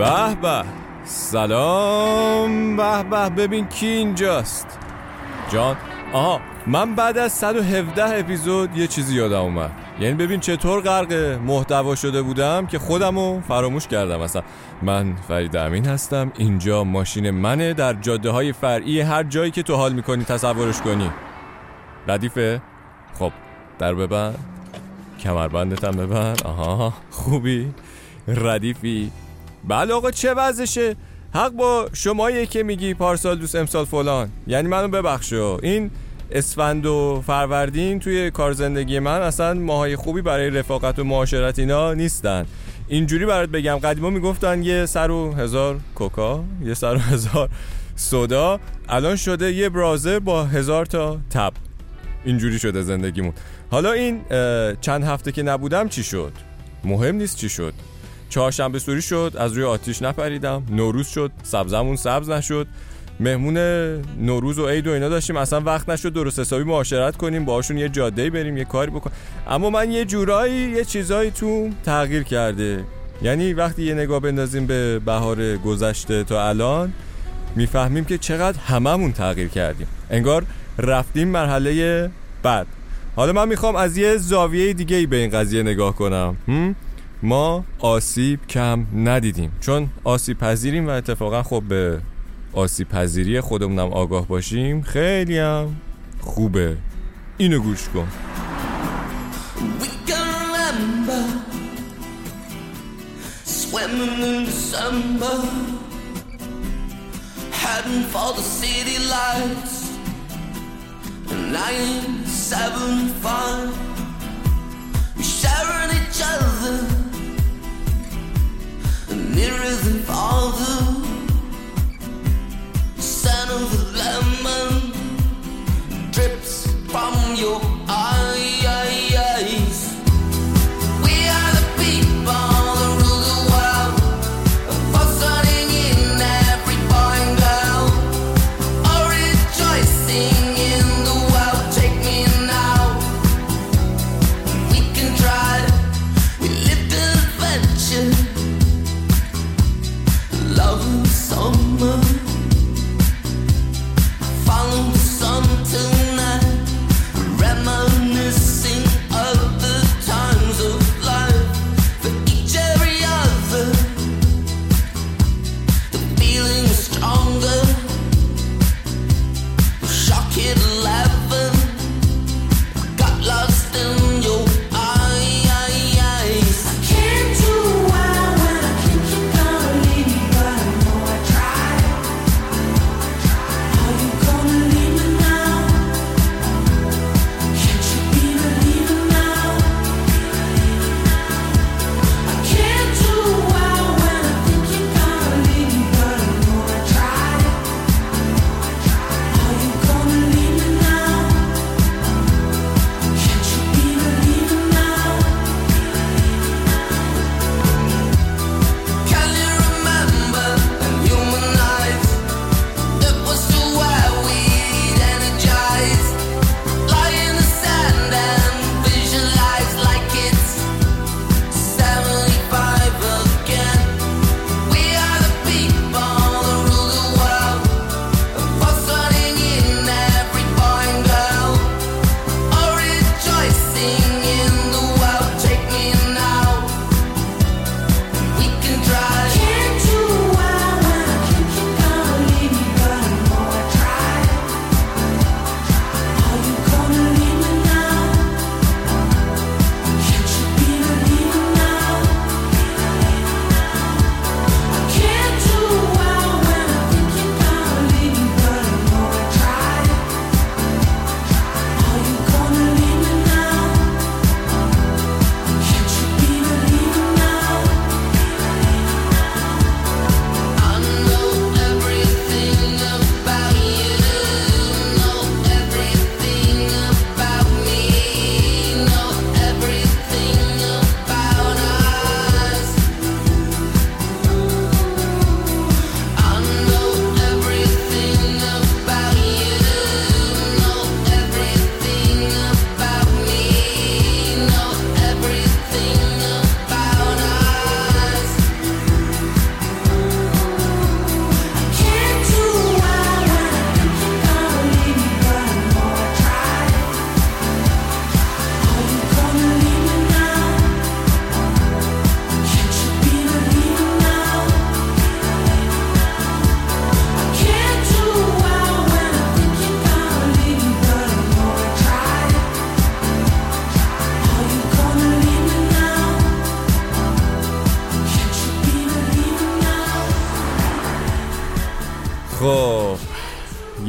به به. سلام. به به. ببین کی اینجاست. جان. آها من بعد از 117 اپیزود یه چیزی یادم اومد. یعنی ببین چطور غرق محتوا شده بودم که خودمو فراموش کردم. اصلا من فرید امین هستم. اینجا ماشین منه. در جاده های فرعی هر جایی که تو حال می‌کنی تصورش کنی. ردیفه. خب در ببند کمربندت هم ببند آها خوبی. ردیفی. بله آقا چه وضعشه؟ حق با شماییه که میگی پارسال دوست امسال فلان. یعنی منو ببخشو این اسفند و فروردین توی کار زندگی من اصلا ماهای خوبی برای رفاقت و معاشرت اینا نیستن. اینجوری برات بگم قدیما می‌گفتن یه سر و هزار کوکا یه سر و هزار سودا. الان شده یه برازر با هزار تا تب. اینجوری شده زندگیمون. حالا این چند هفته که نبودم چی شد؟ مهم نیست چی شد. چهارشنبه سوری شد از روی آتیش نپریدم. نوروز شد سبزمون سبز نشد. مهمون نوروز و عید و اینا داشتیم. اصلا وقت نشد درست حسابی معاشرت کنیم باهاشون یه جاده بریم یه کاری بکنیم اما من یه جورایی یه چیزایی تو تغییر کرده. یعنی وقتی یه نگاه بندازیم به بهار گذشته تا الان می‌فهمیم که چقدر هممون تغییر کردیم. انگار رفتیم مرحله بعد. حالا من می‌خوام از یه زاویه دیگه ای به این قضیه نگاه کنم. ما آسیب کم ندیدیم. چون آسیب پذیریم و اتفاقا خب به آسیب پذیری خودمونم آگاه باشیم خیلی هم خوبه. اینو گوش کن. Sharing each other. mirrors and all the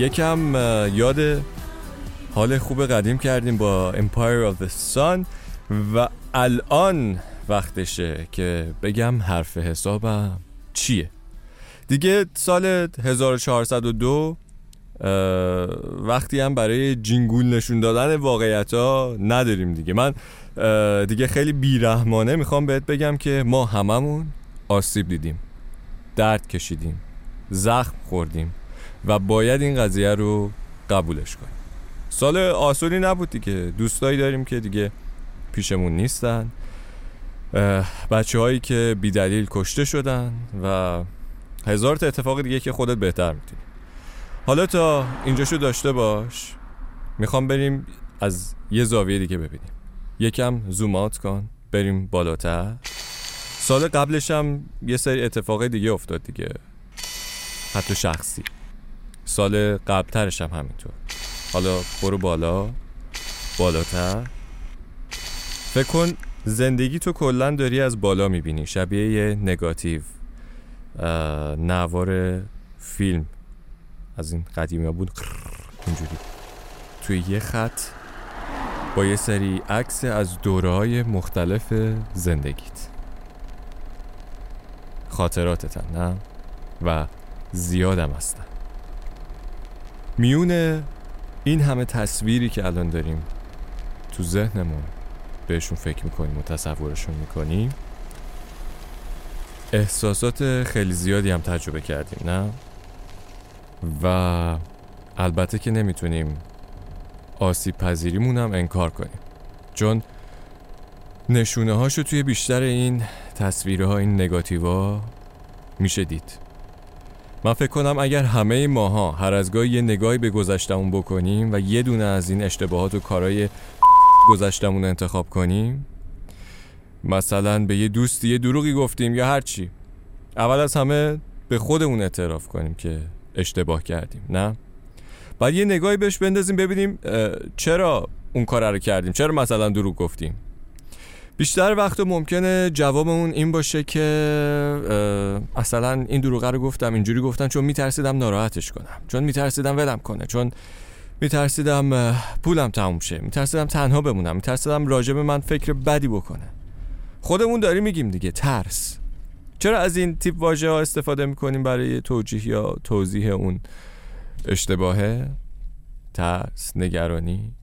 یکم یاد حال خوب قدیم کردیم با Empire of the Sun و الان وقتشه که بگم حرف حسابم چیه. دیگه سال 1402 وقتی هم برای جینگول نشون دادن واقعیت ها نداریم دیگه. من دیگه خیلی بیرحمانه می‌خوام بهت بگم که ما هممون آسیب دیدیم درد کشیدیم زخم خوردیم. و باید این قضیه رو قبولش کنیم. سال آسونی نبود دیگه. دوستایی داریم که دیگه پیشمون نیستن. بچه هایی که بیدلیل کشته شدن و هزار تا اتفاق دیگه که خودت بهتر می‌تونی. حالا تا اینجاشو داشته باش. می‌خوام بریم از یه زاویه دیگه ببینیم. یکم زوم آت کن. بریم بالاتر. سال قبلش هم یه سری اتفاق دیگه افتاد دیگه. حتی شخصی. سال قبلترش هم همینطور. حالا برو بالا. بالاتر. فکر کن زندگی تو کلا داری از بالا می‌بینی. شبیه یه نگاتیو نوار فیلم. از این قدیمی ها بود. اینجوری. توی یه خط با یه سری عکس از دوره های مختلف زندگیت. خاطراتتن نه؟ و زیادم هستن. میون این همه تصویری که الان داریم تو ذهنمون بهشون فکر می‌کنیم و تصورشون می‌کنیم احساسات خیلی زیادی هم تجربه کردیم نه؟ و البته که نمی‌تونیم آسیب پذیریمون هم انکار کنیم. چون نشونه هاشو توی بیشتر این تصویرها این نگاتیوا میشه دید. من فکر کنم اگر همه ماها هر از گاهی یه نگاهی به گذشتمون بکنیم و یه دونه از این اشتباهات و کارهای گذشتمون انتخاب کنیم مثلا به یه دوستی یه دروغی گفتیم یا هر چی. اول از همه به خودمون اعتراف کنیم که اشتباه کردیم نه؟ بعد یه نگاهی بهش بندازیم ببینیم چرا اون کار رو کردیم؟ چرا مثلا دروغ گفتیم؟ بیشتر وقت ممکنه جوابمون این باشه که اصلا این دروغه رو گفتم اینجوری گفتم چون میترسیدم ناراحتش کنم. چون میترسیدم ولم کنه. چون میترسیدم پولم تموم شه. میترسیدم تنها بمونم. میترسیدم راجب من فکر بدی بکنه. خودمون داریم میگیم دیگه ترس. چرا از این تیپ واژه ها استفاده می‌کنیم برای توجیه یا توضیح اون اشتباهه؟ ترس نگرانی.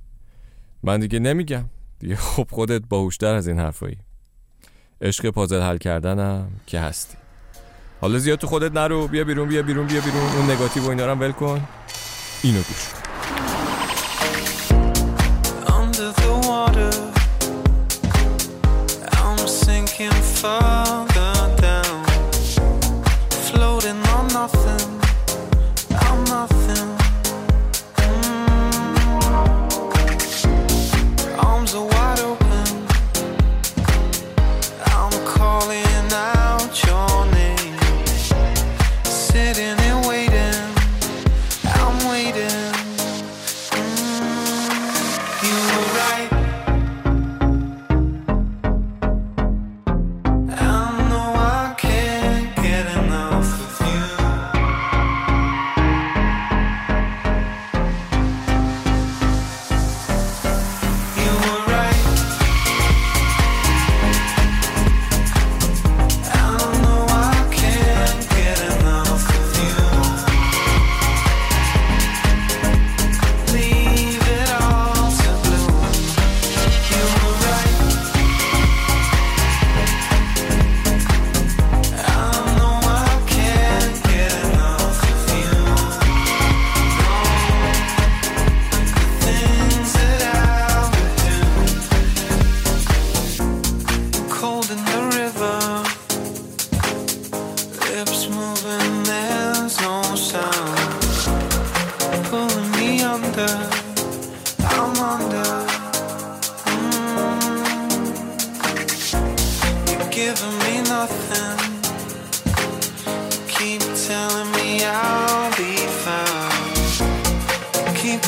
من دیگه نمیگم. دیگه خب خودت باهوشتر از این حرفایی. عشق پازل حل کردنم که هستی. حالا زیاد تو خودت نرو بیا بیرون بیا بیرون بیا بیرون. اون نگاتیو و اینا ول کن. اینو گوش کن.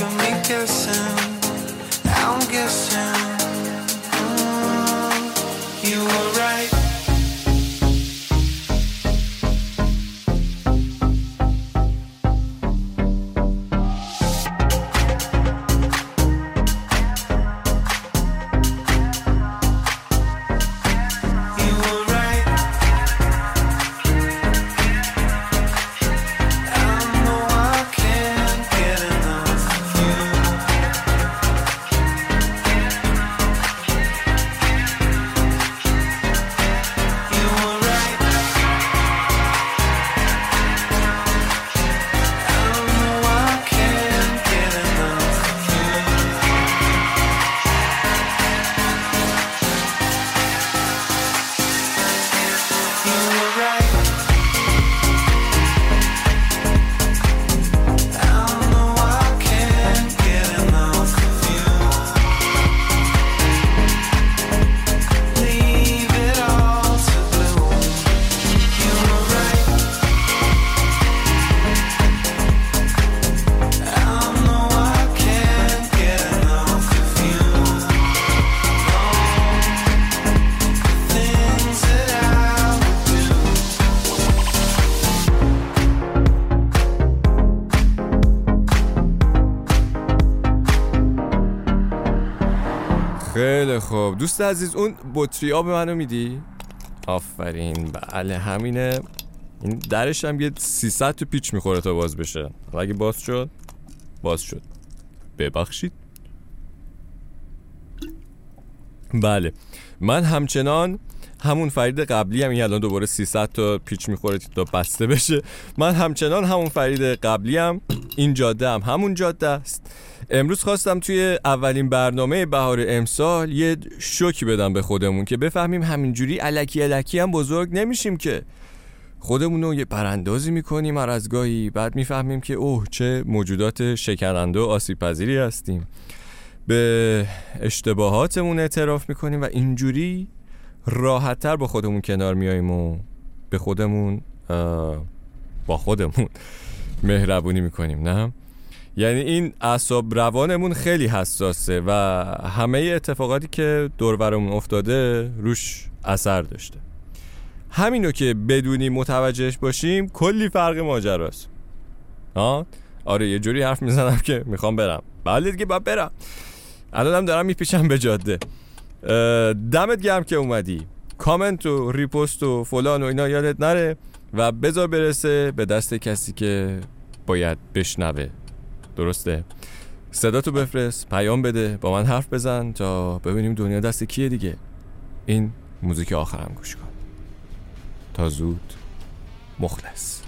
got me guessing خیلی خوب. دوست عزیز اون بطری آب منو میدی؟ آفرین. بله همینه. این درش هم یه 300 تو پیچ می‌خوره تا باز بشه. اگه باز شد باز شد. ببخشید. بله. من همچنان همون فرید قبلی هم این الان دوباره 300 تا پیچ می‌خوره تا بسته بشه. من همچنان همون فرید قبلی هم این جاده هم همون جاده است. امروز خواستم توی اولین برنامه بهار امسال یه شوکی بدم به خودمون که بفهمیم همینجوری علکی علکی هم بزرگ نمیشیم که خودمون رو یه براندازی می‌کنیم هر از گاهی. بعد می‌فهمیم که اوه چه موجودات شکننده و آسیب پذیری هستیم. به اشتباهاتمون اعتراف می‌کنیم و اینجوری راحتتر با خودمون کنار میاییم و به خودمون با خودمون مهربونی می‌کنیم نه؟ یعنی این اعصاب روانمون خیلی حساسه و همه اتفاقاتی که دورورمون افتاده روش اثر داشته. همینو که بدونی متوجهش باشیم کلی فرق ماجراست. آه آره یه جوری حرف می‌زنم که می‌خوام برم. بله دیگه باید برم. الانم دارم میپیشم به جاده. دمت گرم که اومدی. کامنت و ریپوست و فلان و اینا یادت نره و بذار برسه به دست کسی که باید بشنوه. درسته. صدا تو بفرست پیام بده با من حرف بزن تا ببینیم دنیا دست کیه دیگه. این موزیک آخرم گوش کن. تا زود مخلص.